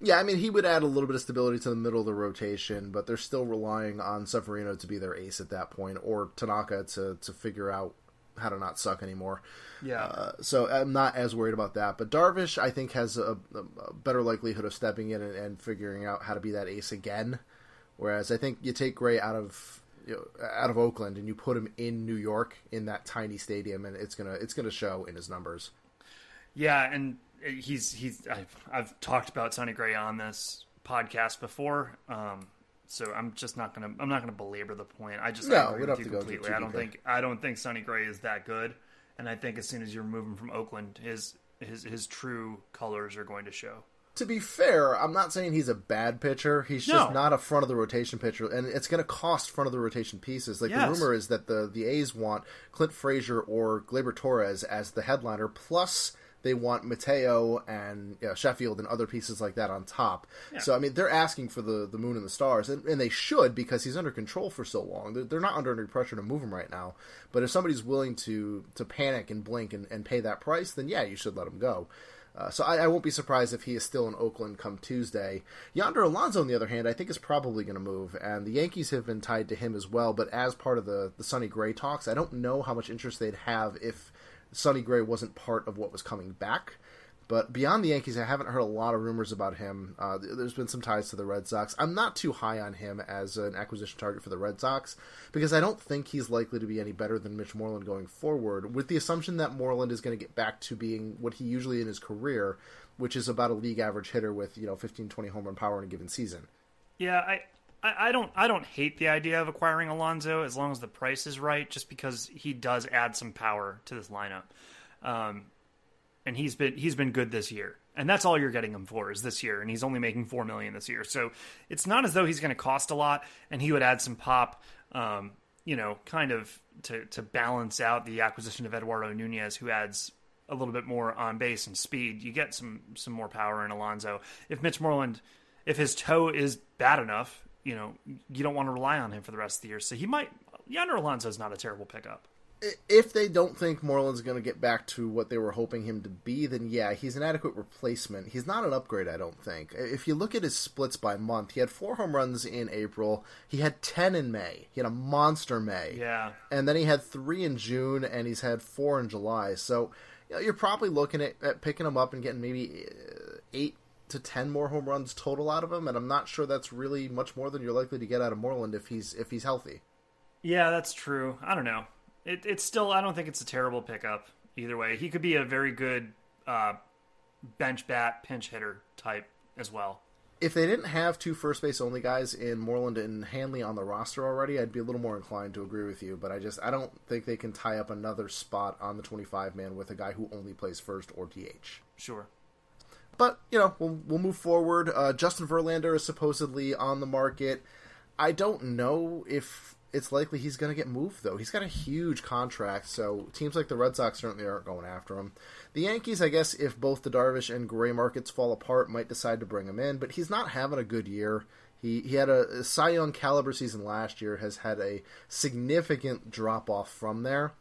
Yeah, I mean he would add a little bit of stability to the middle of the rotation, but they're still relying on Severino to be their ace at that point, or Tanaka to to figure out how to not suck anymore. Yeah. Uh, so I'm not as worried about that. But Darvish, I think, has a, a better likelihood of stepping in and, and, figuring out how to be that ace again. Whereas I think you take Gray out of you know, out of Oakland and you put him in New York in that tiny stadium, and it's gonna it's gonna show in his numbers. Yeah, and he's he's I've, I've talked about Sonny Gray on this podcast before. Um, so I'm just not gonna I'm not gonna belabor the point. I just no, we'd have to completely. I don't think I don't think Sonny Gray is that good, and I think as soon as you remove him from Oakland, his his his true colors are going to show. To be fair, I'm not saying he's a bad pitcher. He's just not a front of the rotation pitcher, and it's going to cost front of the rotation pieces. Like yes. the rumor is that the the A's want Clint Frazier or Gleyber Torres as the headliner, plus they want Mateo and you know, Sheffield and other pieces like that on top. Yeah. So I mean, they're asking for the the moon and the stars, and, and they should because he's under control for so long. They're, they're, not under any pressure to move him right now. But if somebody's willing to to panic and blink and, and pay that price, then yeah, you should let him go. Uh, so I, I, won't be surprised if he is still in Oakland come Tuesday. Yonder Alonso, on the other hand, I think is probably going to move, and the Yankees have been tied to him as well. But as part of the the Sonny Gray talks, I don't know how much interest they'd have if Sonny Gray wasn't part of what was coming back. But beyond the Yankees, I haven't heard a lot of rumors about him. Uh, there's been some ties to the Red Sox. I'm not too high on him as an acquisition target for the Red Sox because I don't think he's likely to be any better than Mitch Moreland going forward, with the assumption that Moreland is going to get back to being what he usually in his career, which is about a league average hitter with you know 15, 20 home run power in a given season. Yeah, I, I, don't I don't hate the idea of acquiring Alonso as long as the price is right, just because he does add some power to this lineup, um, and he's been he's been good this year, and that's all you're getting him for is this year, and he's only making four million this year, so it's not as though he's going to cost a lot, and he would add some pop, um, you know, kind of to to balance out the acquisition of Eduardo Nunez, who adds a little bit more on base and speed. You get some some more power in Alonso. If Mitch Moreland if his toe is bad enough, you know, you don't want to rely on him for the rest of the year. So he might. Yonder Alonso is not a terrible pickup. if they don't think Moreland's going to get back to what they were hoping him to be, then yeah, he's an adequate replacement. He's not an upgrade, I don't think. If you look at his splits by month, he had four home runs in April. He had 10 in May. He had a monster May. Yeah. And then he had three in June, and he's had four in July. So you know, you're probably looking at, at picking him up and getting maybe uh, eight to 10 more home runs total out of him. And I'm not sure that's really much more than you're likely to get out of Moreland if he's if he's healthy. Yeah, that's true. I don't know it, it's still I don't think it's a terrible pickup either way. He could be a very good uh, bench bat pinch hitter type as well. If they didn't have two first base only guys in Moreland and Hanley on the roster already, I'd be a little more inclined to agree with you. But I just I don't think they can tie up another spot on the 25 man with a guy who only plays first or DH. Sure. But you know we'll we'll move forward. Uh, Justin Verlander is supposedly on the market. I don't know if it's likely he's going to get moved, though. He's got a huge contract, so teams like the Red Sox certainly aren't going after him. The Yankees, I guess, if both the Darvish and Gray markets fall apart, might decide to bring him in, but he's not having a good year. He he had a, a Cy Young caliber season last year, has had a significant drop off from there,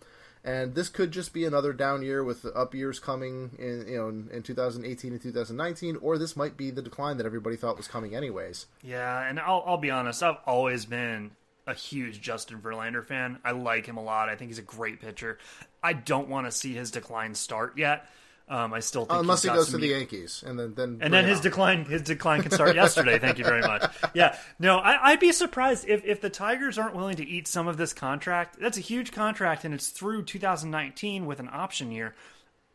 and this could just be another down year with the up years coming in you know in, in 2018 and 2019, or this might be the decline that everybody thought was coming anyways. Yeah, and I'll I'll be honest, I've always been a huge Justin Verlander fan. I like him a lot. I think he's a great pitcher. I don't want to see his decline start yet. Um, I still think unless he goes to the Yankees, and then then and then his on. decline his decline can start yesterday. [laughs] Thank you very much. Yeah, no, I, would be surprised if if the Tigers aren't willing to eat some of this contract. That's a huge contract, and it's through 2019 with an option year.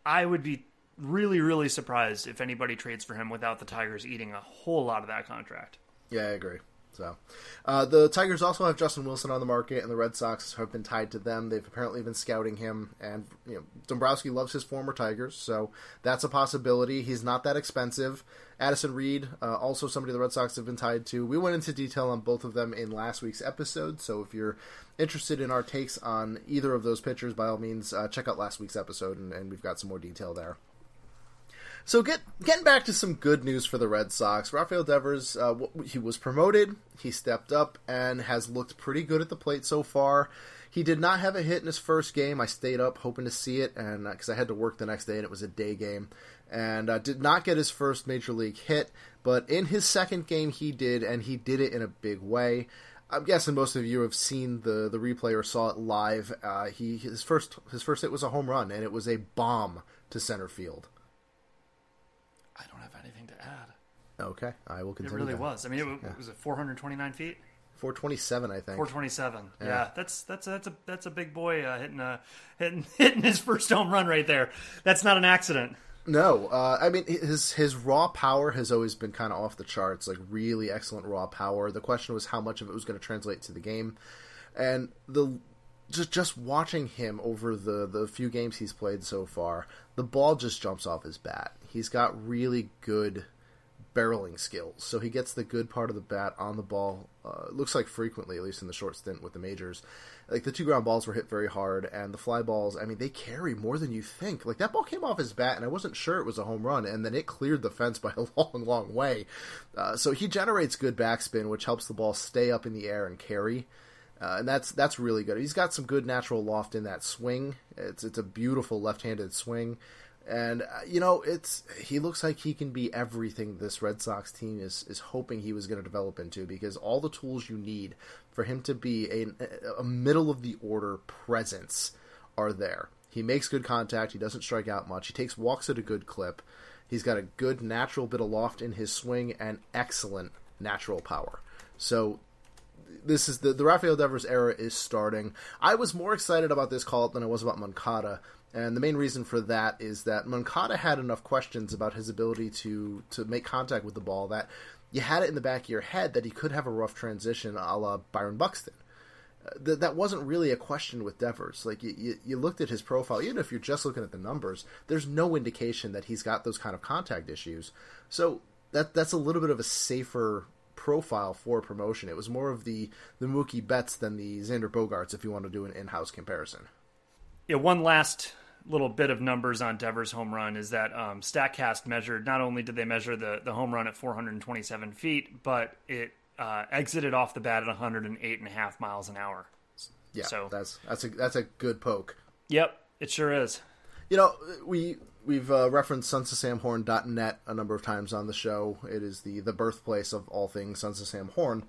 I would be really really surprised if anybody trades for him without the Tigers eating a whole lot of that contract. Yeah, I agree. So, uh, the Tigers also have Justin Wilson on the market, and the Red Sox have been tied to them. They've apparently been scouting him, and you know Dombrowski loves his former Tigers, so that's a possibility. He's not that expensive. Addison Reed, uh, also somebody the Red Sox have been tied to. We went into detail on both of them in last week's episode, so if you're interested in our takes on either of those pitchers, by all means, uh, check out last week's episode, and, and we've got some more detail there. So get getting back to some good news for the Red Sox. Rafael Devers, uh, he was promoted. He stepped up and has looked pretty good at the plate so far. He did not have a hit in his first game. I stayed up hoping to see it, and because uh, I had to work the next day and it was a day game, and uh, did not get his first major league hit. But in his second game, he did, and he did it in a big way. I'm guessing most of you have seen the the replay or saw it live. Uh, he his first his first hit was a home run, and it was a bomb to center field. Okay, I will continue. It really that. was. I mean, it was, yeah. was it 429 feet. 427, I think. 427. Yeah, yeah that's that's that's a that's a big boy uh, hitting a hitting [laughs] hitting his first home run right there. That's not an accident. No, uh, I mean his his raw power has always been kind of off the charts, like really excellent raw power. The question was how much of it was going to translate to the game, and the just just watching him over the the few games he's played so far, the ball just jumps off his bat. He's got really good barreling skills. So he gets the good part of the bat on the ball. Uh, looks like frequently, at least in the short stint with the majors. Like the two ground balls were hit very hard, and the fly balls. I mean, they carry more than you think. Like that ball came off his bat, and I wasn't sure it was a home run, and then it cleared the fence by [laughs] a long, long way. Uh, so he generates good backspin, which helps the ball stay up in the air and carry. Uh, and that's that's really good. He's got some good natural loft in that swing. It's it's a beautiful left-handed swing. And uh, you know, it's he looks like he can be everything this Red Sox team is is hoping he was going to develop into because all the tools you need for him to be a, a middle of the order presence are there. He makes good contact. He doesn't strike out much. He takes walks at a good clip. He's got a good natural bit of loft in his swing and excellent natural power. So this is the the Rafael Devers era is starting. I was more excited about this call up than I was about Moncada and the main reason for that is that Moncada had enough questions about his ability to to make contact with the ball that you had it in the back of your head that he could have a rough transition a la Byron Buxton. Uh, th- that wasn't really a question with Devers. Like you, you, you, looked at his profile, even if you're just looking at the numbers, there's no indication that he's got those kind of contact issues. So that that's a little bit of a safer profile for promotion. It was more of the the Mookie Betts than the Xander Bogaerts, if you want to do an in-house comparison. Yeah, one last little bit of numbers on Devers' home run is that um, Statcast measured not only did they measure the the home run at 427 feet, but it uh, exited off the bat at 108 and a half miles an hour. Yeah, so that's that's a that's a good poke. Yep, it sure is. You know, we we've uh, referenced sonsofsamhorn.net a number of times on the show. It is the the birthplace of all things Sons of Sam Horn.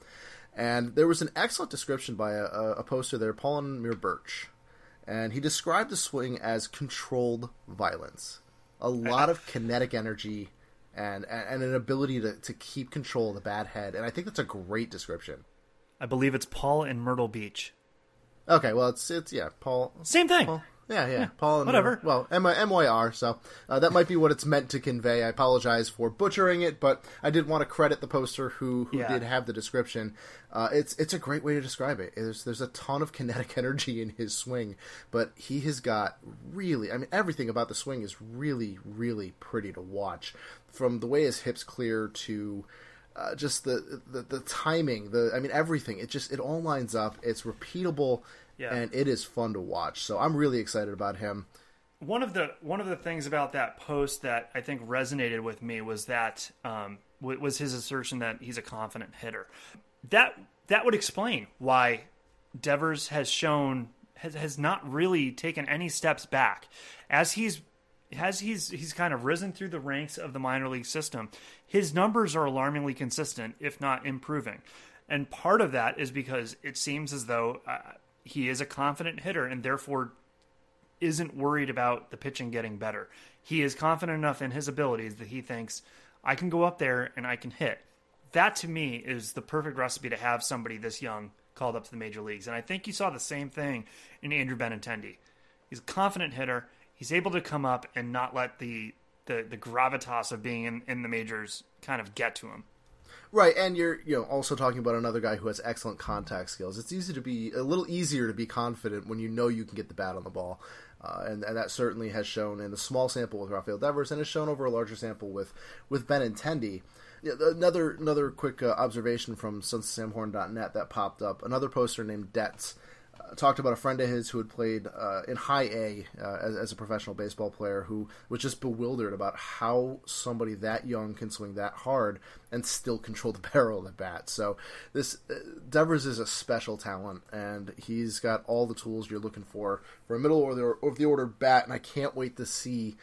And there was an excellent description by a, a poster there, Paul and Mir Birch, and he described the swing as controlled violence. A lot of kinetic energy and and an ability to, to keep control of the bad head. And I think that's a great description. I believe it's Paul in Myrtle Beach. Okay, well it's it's yeah, Paul. Same thing. Paul, yeah, yeah, Paul and whatever. well, M M Y R. So uh, that might be what it's meant to convey. I apologize for butchering it, but I did want to credit the poster who who Yeah. did have the description. Uh, it's it's a great way to describe it. There's there's a ton of kinetic [laughs] energy in his swing, but he has got really. I mean, everything about the swing is really really pretty to watch. From the way his hips clear to uh, just the, the the timing, the I mean everything. It just it all lines up. It's repeatable, Yeah. and it is fun to watch. So I'm really excited about him. one of the one of the things about that post that I think resonated with me was that um, w- was his assertion that he's a confident hitter. That that would explain why Devers has shown has, has not really taken any steps back as he's as he's he's kind of risen through the ranks of the minor league system. His numbers are alarmingly consistent, if not improving. And part of that is because it seems as though uh, he is a confident hitter and therefore isn't worried about the pitching getting better. He is confident enough in his abilities that he thinks I can go up there and I can hit. That to me is the perfect recipe to have somebody this young called up to the major leagues. And I think you saw the same thing in Andrew Benintendi. He's a confident hitter. He's able to come up and not let the the, the gravitas of being in, in the majors kind of get to him. Right, and you're you know also talking about another guy who has excellent contact skills. It's easy to be a little easier to be confident when you know you can get the bat on the ball, uh, and, and that certainly has shown in a small sample with Rafael Devers, and has shown over a larger sample with with Benintendi. Yeah, Another another quick uh, observation from SonsofSamHorn.net that popped up. Another poster named uh, talked about a friend of his who had played uh, in High A uh, as, as a professional baseball player who was just bewildered about how somebody that young can swing that hard and still control the [laughs] barrel of the bat. So this uh, Devers is a special talent, and he's got all the tools you're looking for for a middle order of the order bat. And I can't wait to see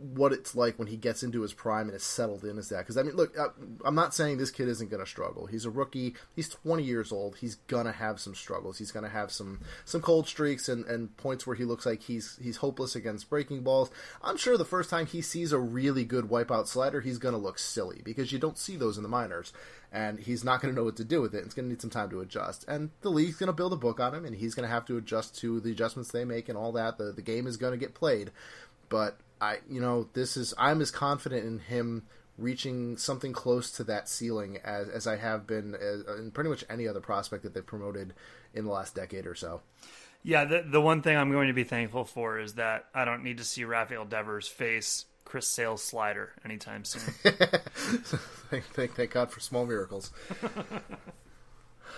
what it's like when he gets into his prime and is settled in as that. Because I mean, look, I'm not saying this kid isn't going to struggle. He's a rookie. He's 20 years old. He's gonna have some struggles. He's gonna have some some cold streaks and, and points where he looks like he's he's hopeless against breaking balls. I'm sure the first time he sees a really good wipeout slider, he's gonna look silly because you don't see those in the minors. And he's not going to know what to do with it. It's going to need some time to adjust. And the league's going to build a book on him, and he's going to have to adjust to the adjustments they make and all that. The, the game is going to get played but I, you know, this is I'm as confident in him reaching something close to that ceiling as, as I have been as, in pretty much any other prospect that they've promoted in the last decade or so. Yeah, the the one thing I'm going to be thankful for is that I don't need to see Rafael Devers face Chris Sale's slider anytime soon. [laughs] thank, thank, thank God for small miracles. [laughs]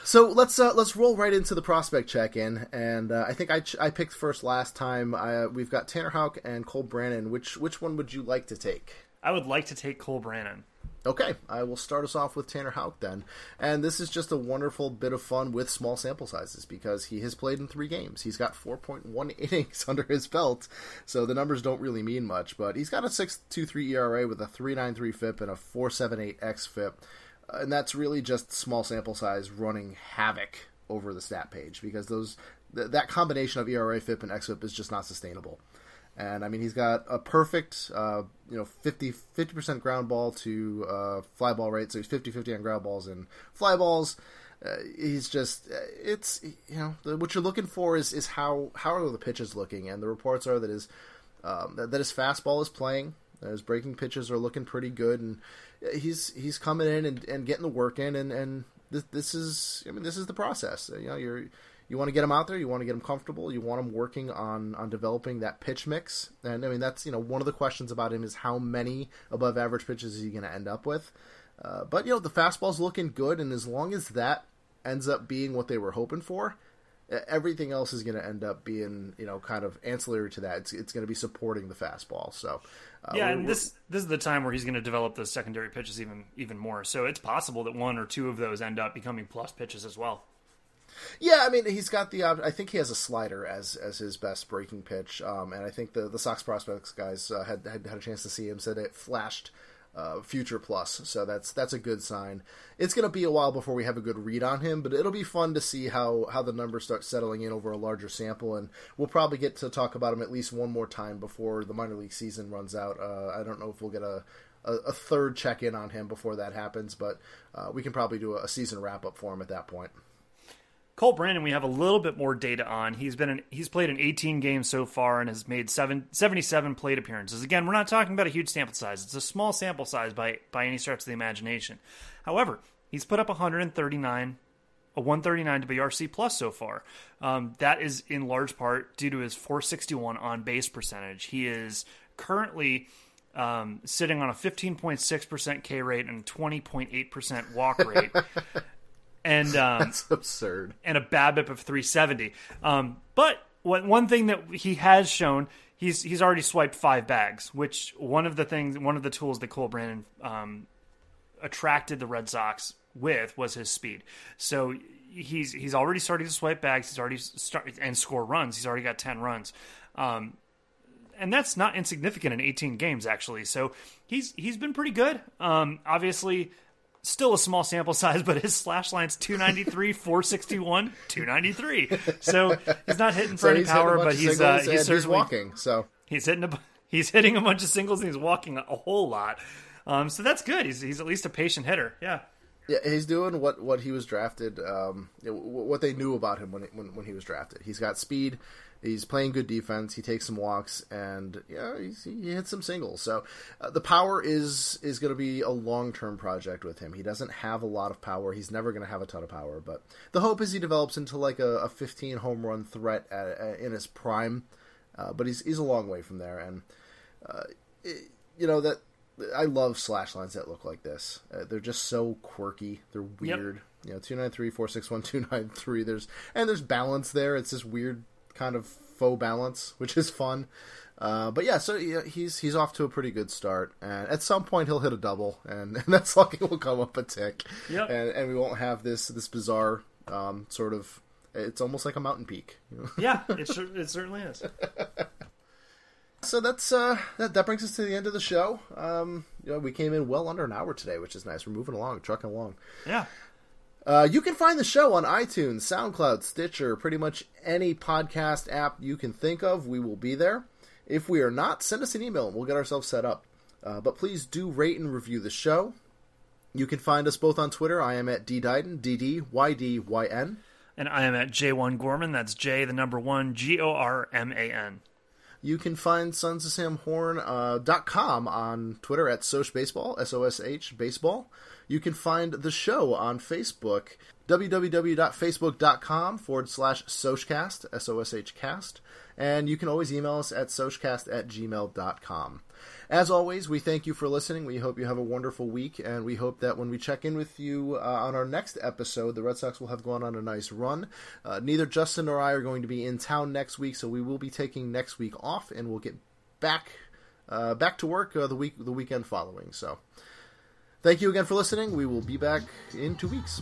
so let's uh, let's roll right into the prospect check-in, and uh, I think I, ch- I picked first last time. Uh, we've got Tanner Houck and Cole Brannen. Which which one would you like to take? I would like to take Cole Brannen. Okay, I will start us off with Tanner Houck then. And this is just a wonderful bit of fun with small sample sizes because he has played in three games. He's got 4.1 [laughs] innings under his belt, so the numbers don't really mean much, but he's got a 6.23 ERA with a 3.93 FIP and a 4.78 xFIP. And that's really just small sample size running havoc over the stat page because those th- that combination of ERA, FIP, and xFIP is just not sustainable. And I mean, he's got a perfect, uh, you know, 50 percent ground ball to uh, fly ball rate. So he's 50-50 on ground balls and fly balls. Uh, he's just, uh, it's you know, what you're looking for is is how how are the pitches looking? And the reports are that his um, that, that his fastball is playing. His breaking pitches are looking pretty good, and he's he's coming in and, and getting the work in. And and this, this is, I mean, this is the process. You know, you're you want to get him out there, you want to get him comfortable, you want him working on on developing that pitch mix. And I mean, that's you know one of the questions about him is how many above average pitches is he going to end up with. Uh, but you know, the fastball's looking good, and as long as that ends up being what they were hoping for, everything else is going to end up being you know kind of ancillary to that. It's it's going to be supporting the fastball. So uh, Yeah, and this this is the time where he's going to develop those secondary pitches even even more. So it's possible that one or two of those end up becoming plus pitches as well. Yeah, I mean he's got the. I think he has a slider as as his best breaking pitch, um, and I think the the Sox prospects guys uh, had, had had a chance to see him. Said it flashed uh, future plus, so that's that's a good sign. It's going to be a while before we have a good read on him, but it'll be fun to see how how the numbers start settling in over a larger sample, and we'll probably get to talk about him at least one more time before the minor league season runs out. Uh, I don't know if we'll get a a, a third check in on him before that happens, but uh, we can probably do a, a season wrap up for him at that point. Cole Brandon, we have a little bit more data on. He's been in, he's played in 18 games so far and has made seven, 77 plate appearances. Again, we're not talking about a huge sample size. It's a small sample size by by any stretch of the imagination. However, he's put up 139 a 139 WRC plus so far. Um, that is in large part due to his 461 on base percentage. He is currently um, sitting on a 15.6% K rate and 20.8% walk rate. [laughs] and um, [laughs] That's absurd. and a BABIP of 370. Um, but one one thing that he has shown, he's he's already swiped five bags, which one of the things, one of the tools that Cole Brandon um, attracted the Red Sox with was his speed. So he's he's already starting to swipe bags. He's already start and score runs. He's already got ten runs. Um, and that's not insignificant in 18 games actually. So he's he's been pretty good. Um, obviously, still a small sample size, but his slash line's 293, [laughs] 461, 293. So he's not hitting for So any power, but he's uh, he's he's walking. So he's hitting a he's hitting a bunch of singles and he's walking a whole lot. Um, so that's good. He's he's at least a patient hitter. Yeah. Yeah, he's doing what, what he was drafted. Um, what they knew about him when, when when he was drafted. He's got speed. He's playing good defense. He takes some walks, and yeah, he's, he hits some singles. So uh, the power is is going to be a long term project with him. He doesn't have a lot of power. He's never going to have a ton of power. But the hope is he develops into like a, a 15 home run threat at, at, in his prime. Uh, but he's he's a long way from there, and uh, it, you know that I love slash lines that look like this. Uh, they're just so quirky. They're weird. You know, two nine three four six one two nine three. There's and there's balance there. It's this weird kind of faux balance, [laughs] which is fun. Uh, but yeah, so yeah, he's he's off to a pretty good start, and at some point he'll hit a double, and, [laughs] and that's lucky will come up a tick, Yep. and and we won't have this this bizarre um, sort of. It's almost like a mountain peak. You [laughs] know? Yeah, it cer- it certainly is. So that's uh, that. That brings us to the end of the show. Um, you know, we came in well under an hour today, which is nice. We're moving along, trucking along. Yeah. Uh, you can find the show on iTunes, SoundCloud, Stitcher, pretty much any podcast app you can think of. We will be there. If we are not, send us an email and we'll get ourselves set up. Uh, but please do rate and review the show. You can find us both on Twitter. I am at ddydyn, D D Y D Y N. And I am at J1 Gorman. That's J, the number one, G O R M A N. You can find Sons of Sam Horn uh, dot com on Twitter at Sosh Baseball, S O S H Baseball. You can find the show on Facebook, www.facebook.com forward slash Soshcast, S O S H cast. And you can always email us at soshcast at gmail.com. As always, we thank you for listening. We hope you have a wonderful week, and we hope that when we check in with you uh, on our next episode, the Red Sox will have gone on a nice run. Uh, neither Justin nor I are going to be in town next week, so we will be taking next week off, and we'll get back uh, back to work uh, the week the weekend following. So, Thank you again for listening. We will be back in two weeks.